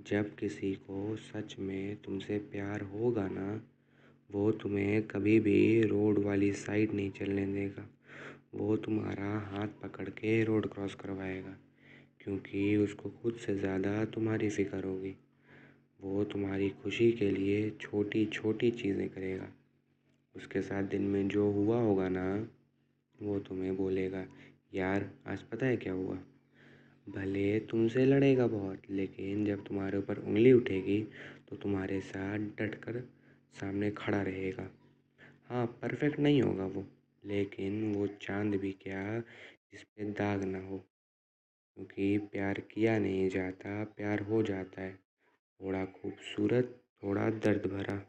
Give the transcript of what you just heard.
जब किसी को सच में तुमसे प्यार होगा ना, वो तुम्हें कभी भी रोड वाली साइड नहीं चलने देगा। वो तुम्हारा हाथ पकड़ के रोड क्रॉस करवाएगा, क्योंकि उसको खुद से ज़्यादा तुम्हारी फ़िक्र होगी। वो तुम्हारी खुशी के लिए छोटी छोटी चीज़ें करेगा। उसके साथ दिन में जो हुआ होगा ना, वो तुम्हें बोलेगा, यार, आज पता है क्या हुआ? भले तुमसे लड़ेगा बहुत, लेकिन जब तुम्हारे ऊपर उंगली उठेगी तो तुम्हारे साथ डट कर सामने खड़ा रहेगा। हाँ परफेक्ट नहीं होगा वो, लेकिन वो चाँद भी क्या जिस पे दाग ना हो, क्योंकि प्यार किया नहीं जाता, प्यार हो जाता है। थोड़ा खूबसूरत, थोड़ा दर्द भरा।